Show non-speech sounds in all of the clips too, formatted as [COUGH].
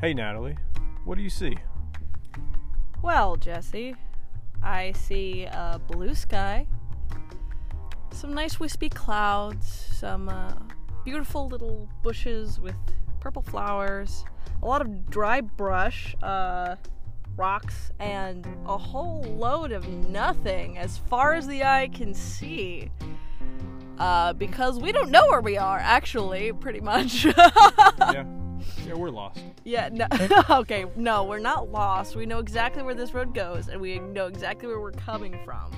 Hey, Natalie, what do you see? Well, Jesse, I see a blue sky, some nice wispy clouds, some uh, beautiful little bushes with purple flowers, a lot of dry brush, uh, rocks, and a whole load of nothing as far as the eye can see. Uh, because we don't know where we are, actually, pretty much. [LAUGHS] yeah. Yeah, we're lost. Yeah, no. [LAUGHS] okay, no, we're not lost. We know exactly where this road goes, and we know exactly where we're coming from.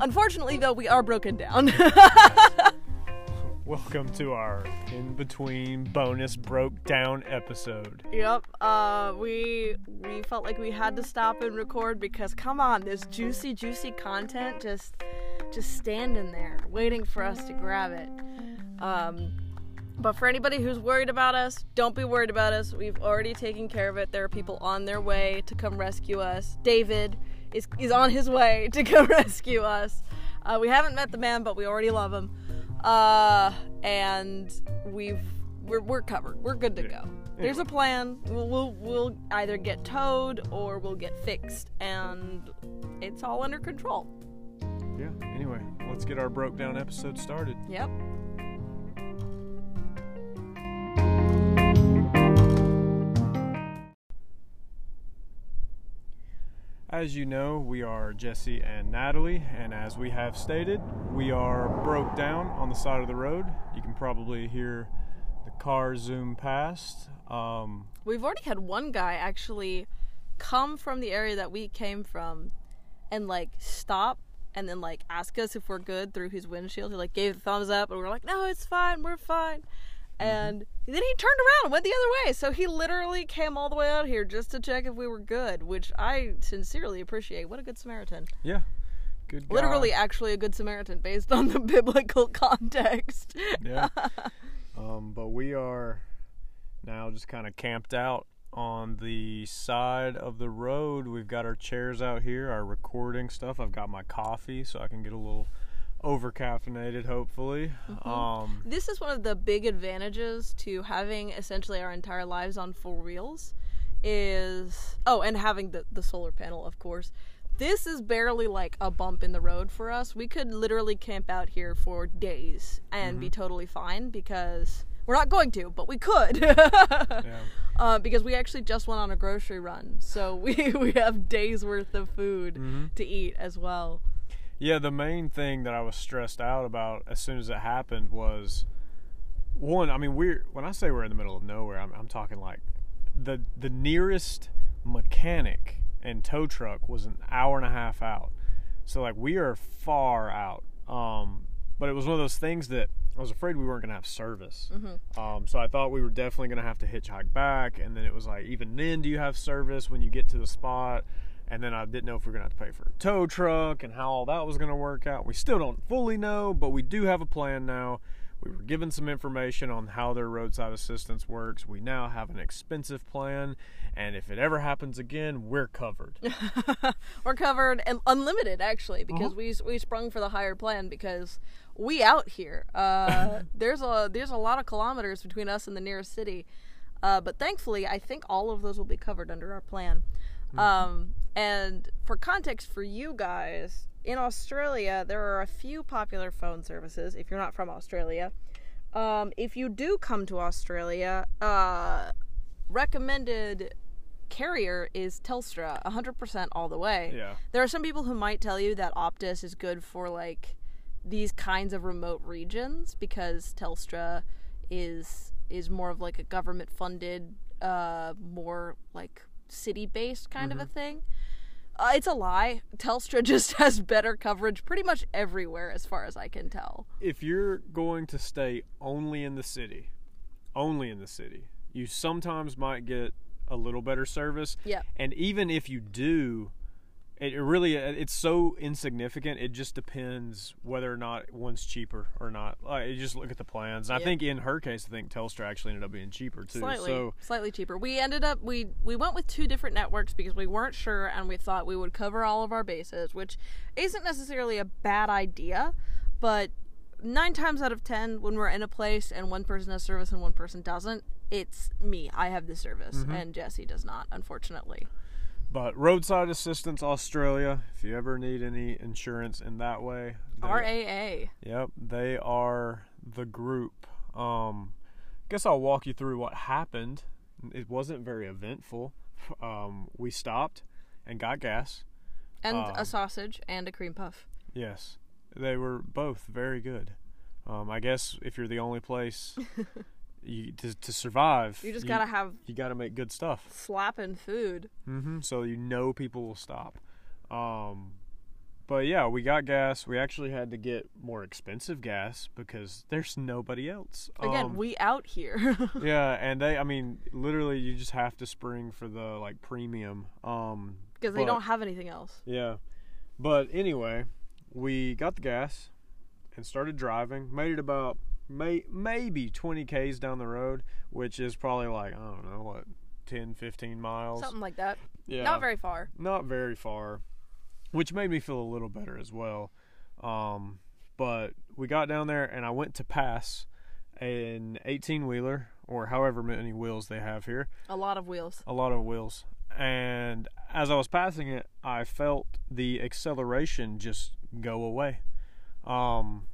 Unfortunately, though, we are broken down. [LAUGHS] [LAUGHS] Welcome to our in between bonus broke down episode. yep. Uh, we we felt like we had to stop and record because come on, this juicy, juicy content just just standing there waiting for us to grab it. Um, but for anybody who's worried about us, don't be worried about us. We've already taken care of it. There are people on their way to come rescue us. David is, is on his way [LAUGHS] to come [LAUGHS] rescue us. Uh, we haven't met the man, but we already love him. Uh, and we've we're, we're covered. We're good to go. There's a plan. We'll, we'll we'll either get towed or we'll get fixed, and it's all under control. Yeah, anyway, let's get our broke down episode started. Yep. As you know, we are Jesse and Natalie, and as we have stated, we are broke down on the side of the road. You can probably hear the car zoom past. Um, We've already had one guy actually come from the area that we came from and like stop and then like ask us if we're good through his windshield. He like gave the thumbs up and we're like, no, it's fine, we're fine. And then he turned around and went the other way. So he literally came all the way out here just to check if we were good, which I sincerely appreciate. What a good Samaritan. yeah, good guy. Literally, actually, a good Samaritan based on the [LAUGHS] biblical context. Yeah. [LAUGHS] um, but we are now just kind of camped out on the side of the road. We've got our chairs out here, our recording stuff. I've got my coffee so I can get a little over caffeinated, hopefully. Um, this is one of the big advantages to having essentially our entire lives on four wheels is oh and having the, the solar panel of course. This is barely like a bump in the road for us. We could literally camp out here for days and be totally fine because we're not going to but we could. [LAUGHS] Yeah. uh, because we actually just went on a grocery run so [LAUGHS] we, we have days worth of food to eat as well Yeah, the main thing that I was stressed out about as soon as it happened was one. I mean, we're when I say we're in the middle of nowhere, I'm, I'm talking like the the nearest mechanic and tow truck was an hour and a half out. So like we are far out. Um, but it was one of those things that I was afraid we weren't gonna have service. Um, so I thought we were definitely gonna have to hitchhike back, and then it was like, even then, do you have service when you get to the spot? And then I didn't know if we were gonna have to pay for a tow truck and how all that was gonna work out. We still don't fully know, but we do have a plan now. We were given some information on how their roadside assistance works. We now have an expensive plan, and if it ever happens again, we're covered. [LAUGHS] We're covered and unlimited actually because Uh-huh. we we sprung for the higher plan because we out here. Uh, [LAUGHS] there's a there's a lot of kilometers between us and the nearest city, uh, but thankfully I think all of those will be covered under our plan. Um, and for context for you guys, in Australia there are a few popular phone services. If you're not from Australia, um, if you do come to Australia, uh, recommended carrier is Telstra, 100% all the way. Yeah. There are some people who might tell you that Optus is good for like these kinds of remote regions because Telstra is is more of like a government funded uh more like city based kind of a thing. Uh, it's a lie. Telstra [LAUGHS] just has better coverage pretty much everywhere as far as I can tell. if you're going to stay only in the city, only in the city, you sometimes might get a little better service. Yeah. And even if you do, it really it's so insignificant. It just depends whether or not one's cheaper or not. Like, you just look at the plans. And I think in her case, I think Telstra actually ended up being cheaper too. Slightly, So slightly cheaper. We ended up we we went with two different networks because we weren't sure, and we thought we would cover all of our bases, which isn't necessarily a bad idea, but nine times out of ten, when we're in a place and one person has service and one person doesn't, it's me. I have the service, Mm-hmm. and Jesse does not, unfortunately. But roadside assistance Australia, if you ever need any insurance in that way, they- RAA. Yep, they are the group. Um, guess I'll walk you through what happened. It wasn't very eventful. Um, we stopped and got gas. And Um, a sausage and a cream puff. Yes, they were both very good. Um, I guess if you're the only place [LAUGHS] you, to to survive, You just gotta have you gotta make good stuff. slapping food. hmm So you know people will stop. Um, but yeah, we got gas. We actually had to get more expensive gas because there's nobody else. Again, Um, we out here. [LAUGHS] yeah, and they, I mean, literally, you just have to spring for the like premium. Um, Because they don't have anything else. Yeah, but anyway, we got the gas and started driving. Made it about may maybe 20 k's down the road, which is probably like I don't know what 10, 15 miles. Something like that. yeah, Not very far. not very far, which made me feel a little better as well. Um, but we got down there and I went to pass an 18 wheeler or however many wheels they have here, A lot of wheels. a lot of wheels. And as I was passing it, I felt the acceleration just go away. Um,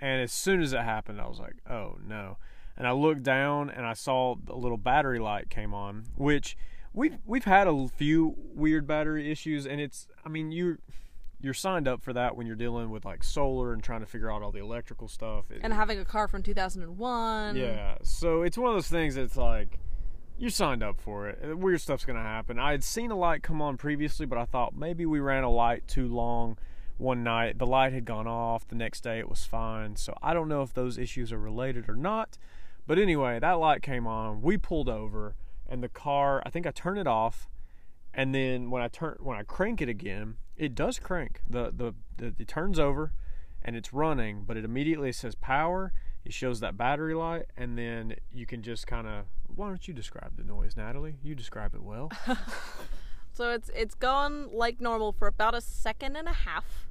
and as soon as it happened, I was like, "Oh no!" And I looked down and I saw the little battery light came on, which we've we've had a few weird battery issues, and it's I mean you you're signed up for that when you're dealing with like solar and trying to figure out all the electrical stuff. It- And having a car from 2001. yeah, so it's one of those things that's like you signed up for it. Weird stuff's gonna happen. I had seen a light come on previously, but I thought maybe we ran a light too long one night. The light had gone off. The next day it was fine. So I don't know if those issues are related or not. But anyway, that light came on. We pulled over, and the car. I think I turned it off, and then when I turn when I crank it again, it does crank. The the, the it turns over, and it's running, but it immediately says power. It shows that battery light, and then you can just kind of. Why don't you describe the noise, Natalie? You describe it well. [LAUGHS] So it's it's gone like normal for about a second and a half.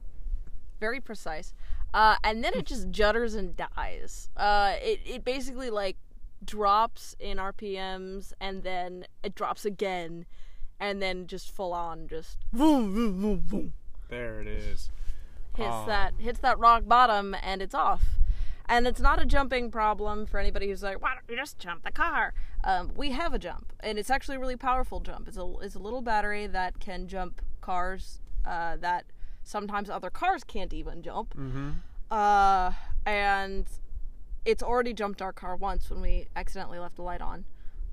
Very precise. Uh, and then it just judders and dies. Uh, it, it basically like drops in RPMs and then it drops again and then just full on just vroom, vroom, vroom, vroom, there it is. hits Ah. that hits that rock bottom and it's off. And it's not a jumping problem for anybody who's like, why don't you just jump the car? Um, we have a jump, and it's actually a really powerful jump. It's a it's a little battery that can jump cars uh, that sometimes other cars can't even jump. Mm-hmm. Uh, and it's already jumped our car once when we accidentally left the light on.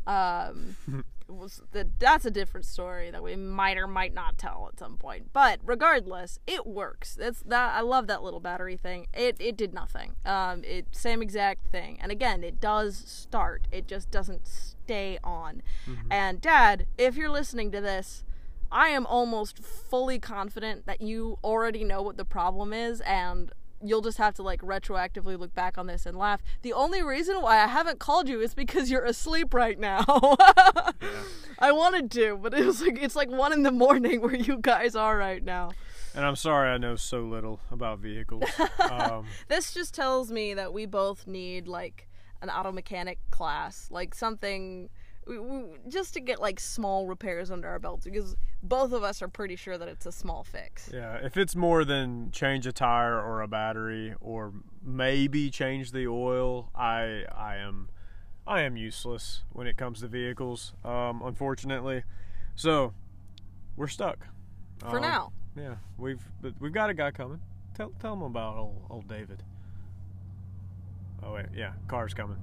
Um, [LAUGHS] was the, that's a different story that we might or might not tell at some point. But regardless, it works. That's that. I love that little battery thing. It it did nothing. Um, it same exact thing. And again, it does start. It just doesn't stay on. And Dad, if you're listening to this. I am almost fully confident that you already know what the problem is and you'll just have to like retroactively look back on this and laugh. The only reason why I haven't called you is because you're asleep right now. [LAUGHS] I wanted to, but it was like it's like one in the morning where you guys are right now. And I'm sorry I know so little about vehicles. [LAUGHS] um, This just tells me that we both need like an auto mechanic class, like something we, we, just to get like small repairs under our belts because both of us are pretty sure that it's a small fix. yeah, if it's more than change a tire or a battery or maybe change the oil, I I am I am useless when it comes to vehicles. Um, unfortunately, so we're stuck For Um, now. Yeah, we've but we've got a guy coming. Tell tell him about old old David. Oh wait, yeah, car's coming.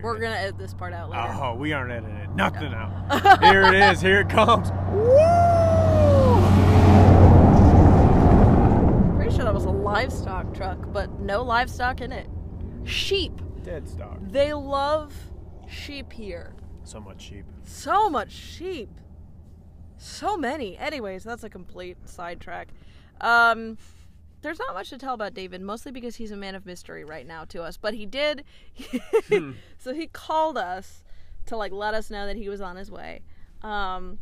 We're gonna edit this part out later. Oh, we aren't editing nothing out. Here it is. Here it comes. [LAUGHS] Pretty sure that was a livestock truck, but no livestock in it. Sheep. Dead stock. They love sheep here. So much sheep. So much sheep. So many. Anyways, that's a complete sidetrack. Um there's not much to tell about David, mostly because he's a man of mystery right now to us. But he did [LAUGHS] so he called us to like let us know that he was on his way. Um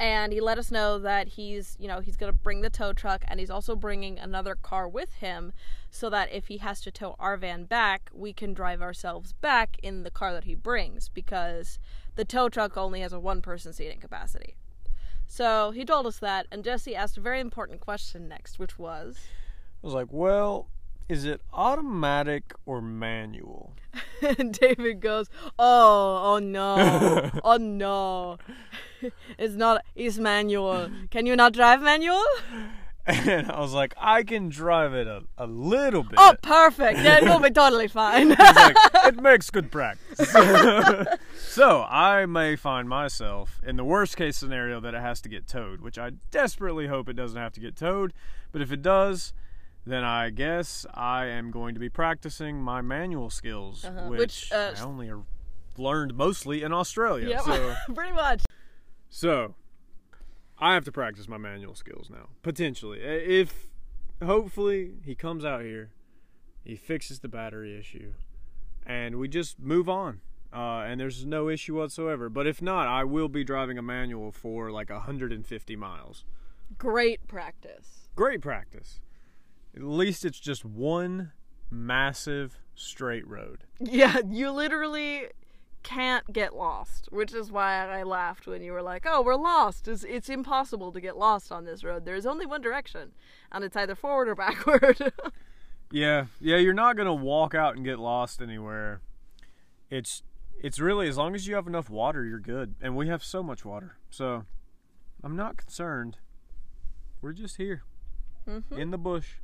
and he let us know that he's you know he's going to bring the tow truck and he's also bringing another car with him so that if he has to tow our van back we can drive ourselves back in the car that he brings because the tow truck only has a one person seating capacity so he told us that and jesse asked a very important question next which was? I was like, well, is it automatic or manual? and [LAUGHS] david goes oh oh no [LAUGHS] oh no. [LAUGHS] It's not it's manual. Can you not drive manual [LAUGHS] And I was like, I can drive it a, a little bit. Oh, perfect. Yeah, you'll be totally fine. [LAUGHS] Like, [LAUGHS] it makes good practice. so I may find myself in the worst case scenario that it has to get towed, which I desperately hope it doesn't have to get towed. But if it does, then I guess I am going to be practicing my manual skills, Uh-huh. which, Which, uh, I only learned mostly in Australia. Yep. So, Pretty much. so I have to practice my manual skills now, potentially. If hopefully he comes out here, he fixes the battery issue, and we just move on. Uh, and there's no issue whatsoever. But if not, I will be driving a manual for like 150 miles. Great practice. Great practice. At least it's just one massive straight road. Yeah, you literally can't get lost, which is why I laughed when you were like, "Oh, we're lost. It's it's impossible to get lost on this road. There's only one direction, and it's either forward or [LAUGHS] backward." Yeah, yeah, you're not gonna walk out and get lost anywhere. It's it's really as long as you have enough water, you're good. And we have so much water, so I'm not concerned. We're just here Mhm. in the bush.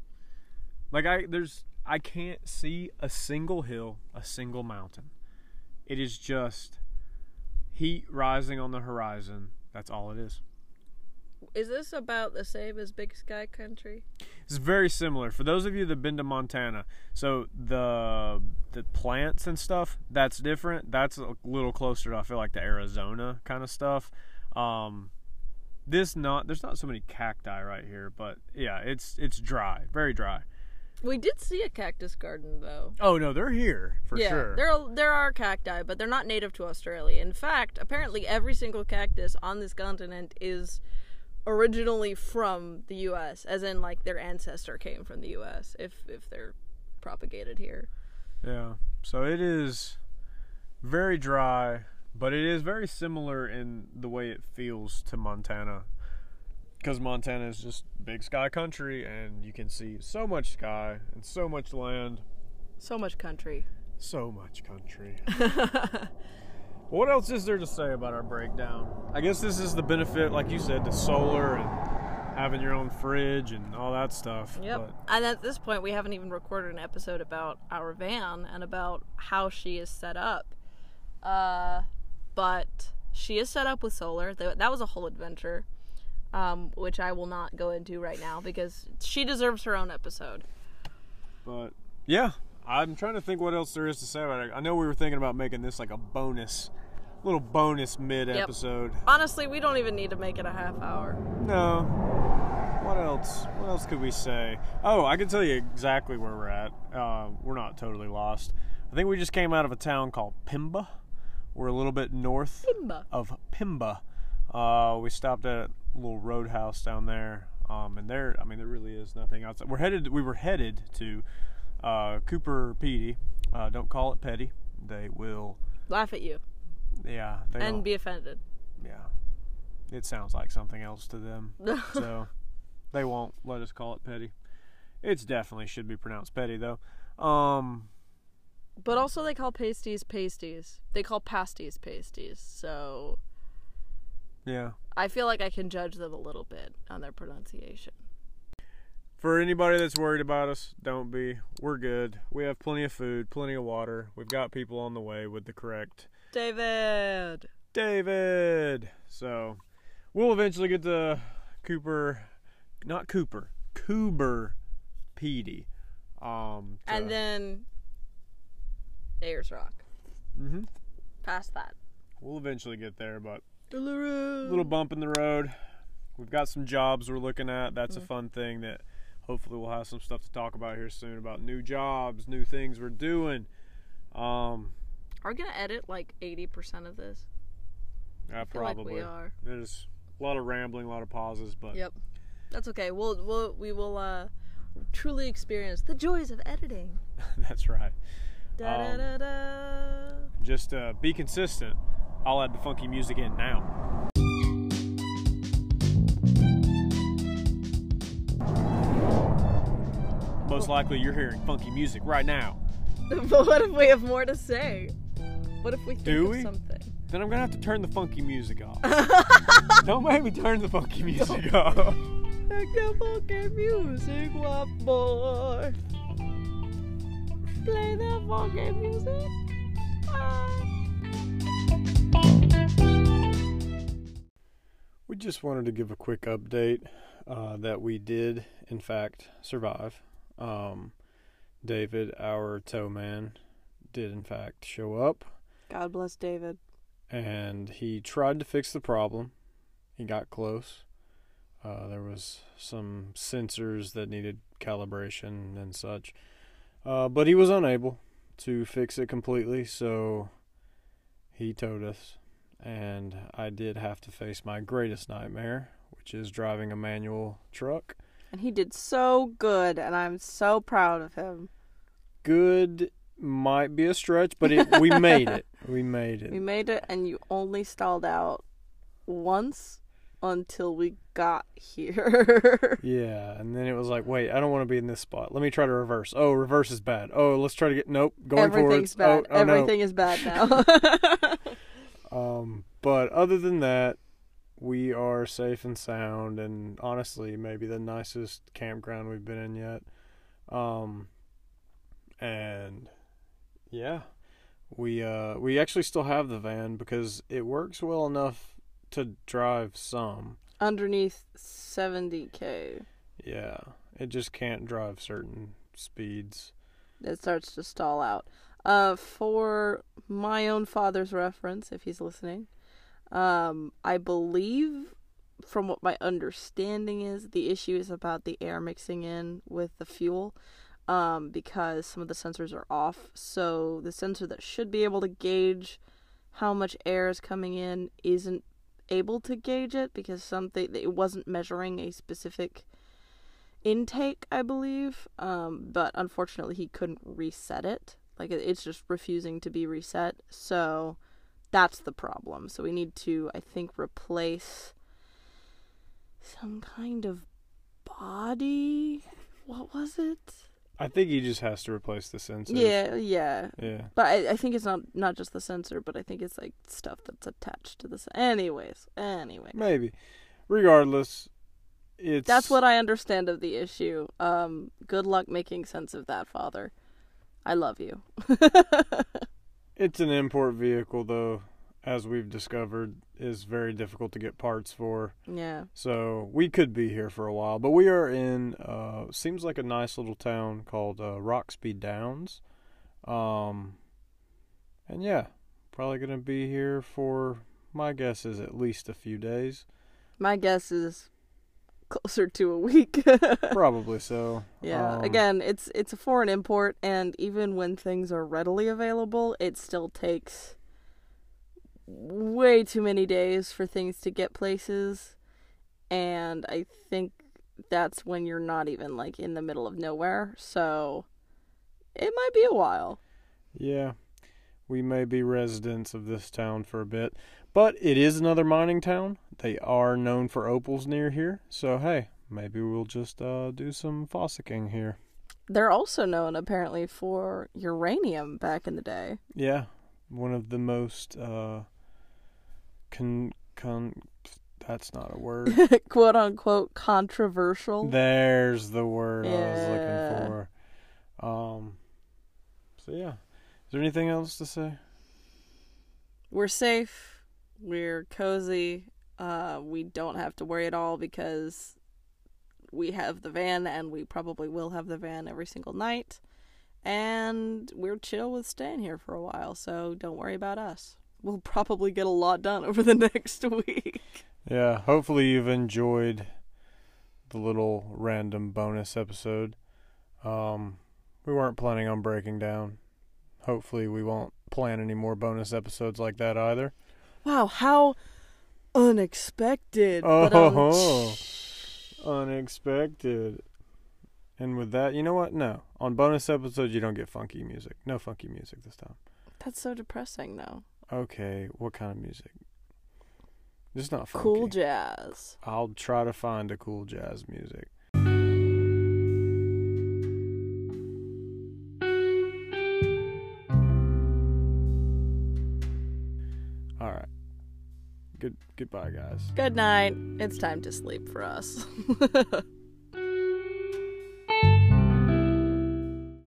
Like I there's I can't see a single hill, a single mountain. It is just heat rising on the horizon. That's all it is. is this about the same as Big Sky Country? It's very similar. For those of you that've been to Montana, so the the plants and stuff, that's different. That's a little closer to I feel like the Arizona kind of stuff. Um, this not there's not so many cacti right here, but yeah, it's it's dry, very dry. We did see a cactus garden though. Oh no, they're here for yeah, sure. there are, there are cacti, but they're not native to Australia. In fact, apparently every single cactus on this continent is originally from the U.S., as in like their ancestor came from the U.S. If if they're propagated here. Yeah. So it is very dry, but it is very similar in the way it feels to Montana. Because Montana is just big sky country, and you can see so much sky and so much land, So much country. so much country. [LAUGHS] what else is there to say about our breakdown? I guess this is the benefit, like you said, the solar and having your own fridge and all that stuff. Yep. But And at this point, we haven't even recorded an episode about our van and about how she is set up. Uh, but she is set up with solar. That was a whole adventure, um, which I will not go into right now because she deserves her own episode. But yeah, I'm trying to think what else there is to say about it. I know we were thinking about making this like a bonus, little bonus mid episode. Honestly, we don't even need to make it a half hour. No. What else? What else could we say? Oh, I can tell you exactly where we're at. Uh, we're not totally lost. I think we just came out of a town called Pimba. We're a little bit north Pimba. of Pimba. Uh, we stopped at little roadhouse down there, um, and there, I mean, there really is nothing outside. We're headed. We were headed to uh, Coober Pedy. Uh, don't call it Petty. They will. Laugh at you Yeah. They and don't- be offended. yeah. It sounds like something else to them, [LAUGHS] so they won't let us call it Petty. It's definitely should be pronounced Petty though. Um. but also, they call pasties pasties. They call pasties pasties. So Yeah. I feel like I can judge them a little bit on their pronunciation. For anybody that's worried about us, don't be. We're good. We have plenty of food, plenty of water. We've got people on the way with the correct David. David. So we'll eventually get to Cooper, not Cooper, Coober Pedy. Um, to- And then Ayers Rock. Mm-hmm. Past that. we'll eventually get there, but Little little bump in the road. We've got some jobs we're looking at. That's Mm. a fun thing that hopefully we'll have some stuff to talk about here soon about new jobs, new things we're doing. Um, Are we gonna edit like eighty percent of this? yeah, I feel like probably. we are. There's A lot of rambling, a lot of pauses, but Yep. That's okay. We'll we'll we will uh truly experience the joys of editing. [LAUGHS] that's right. Um. Just uh, be consistent. I'll add the funky music in now. Most likely, you're hearing funky music right now. [LAUGHS] but what if we have more to say? What if we think Do of something? Then I'm gonna have to turn the funky music off. [LAUGHS] Don't make me turn the funky music off. Like the funky music, what boy? Play the funky music. Ah. We just wanted to give a quick update uh, that we did, in fact, survive. Um, David, our tow man, did in fact show up, God bless David. and he tried to fix the problem. He got close. Uh, there was some sensors that needed calibration and such, uh, but he was unable to fix it completely. So he towed us, and I did have to face my greatest nightmare, which is driving a manual truck. And he did so good, and I'm so proud of him. Good might be a stretch, but it, we made it. [LAUGHS] We made it. We made it, and you only stalled out once until we got here. [LAUGHS] Yeah, and then it was like, wait, I don't want to be in this spot. Let me try to reverse. Oh, reverse is bad. Oh, let's try to get nope. Going Everything's forwards. Oh, bad. Oh, oh, no. Everything is bad now. [LAUGHS] Um, but other than that, we are safe and sound, and honestly, maybe the nicest campground we've been in yet. Um, and yeah, we uh we actually still have the van because it works well enough to drive some. Underneath 70k, Yeah, it just can't drive certain speeds. it starts to stall out. Uh, for my own father's reference, if he's listening, um, I believe, from what my understanding is, the issue is about the air mixing in with the fuel. Um, because some of the sensors are off, so the sensor that should be able to gauge how much air is coming in isn't able to gauge it because something it wasn't measuring a specific intake, I believe. Um, but unfortunately, he couldn't reset it. Like it's just refusing to be reset. So that's the problem. So we need to, I think, replace some kind of body. What was it? I think he just has to replace the sensor. Yeah, yeah. Yeah. But I, I think it's not not just the sensor, but I think it's like stuff that's attached to the. sen- Anyways, anyway, Maybe. Regardless, it's that's what I understand of the issue. Um, good luck making sense of that, Father. I love you. [LAUGHS] It's an import vehicle, though, as we've discovered, is very difficult to get parts for. yeah. So we could be here for a while, but we are in uh, seems like a nice little town called uh, Roxby Downs, um, and yeah, probably gonna be here for my guess is at least a few days, My guess is closer to a week. [LAUGHS] probably so. yeah. Um, Again, it's it's a foreign import, and even when things are readily available, it still takes way too many days for things to get places, and I think that's when you're not even like in the middle of nowhere. So it might be a while. Yeah, we may be residents of this town for a bit, but it is another mining town. They are known for opals near here, so hey, maybe we'll just uh, do some fossicking here. They're also known apparently for uranium back in the day. Yeah, one of the most uh, con con. That's not a word. [LAUGHS] quote unquote controversial. There's the word I was looking for. Um. So yeah, there anything else to say? We're safe. We're cozy. Uh, we don't have to worry at all because we have the van and we probably will have the van every single night. And we're chill with staying here for a while, so don't worry about us. We'll [LAUGHS] probably get a lot done over the [LAUGHS] next week. Yeah, hopefully you've enjoyed the little random bonus episode. Um, we weren't planning on breaking down. Hopefully we won't plan any more bonus episodes like that either. Wow, how unexpected. um, Oh, [LAUGHS] unexpected. And with that, you know what? No. On bonus episodes, you don't get funky music. No funky music this time. that's so depressing, though. Okay, what kind of music? Just not funky. Cool jazz. I'll try to find a cool jazz music. Good goodbye guys. Good night. It's time to sleep for us. [LAUGHS]